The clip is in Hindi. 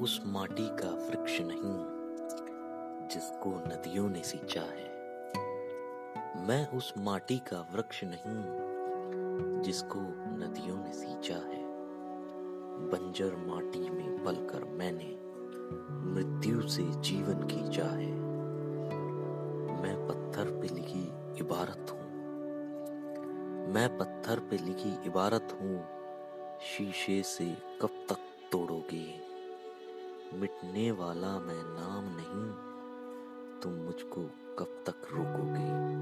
उस माटी का वृक्ष नहीं, जिसको नदियों ने सींचा है। मैं उस माटी का वृक्ष नहीं, जिसको नदियों ने सींचा है। बंजर माटी में पलकर मैंने मृत्यु से जीवन की खींचा है। मैं पत्थर पे लिखी इबारत हूँ। मैं पत्थर पे लिखी इबारत हूँ। शीशे से कब तक मिटने वाला मैं नाम नहीं तुम मुझको कब तक रोकोगे?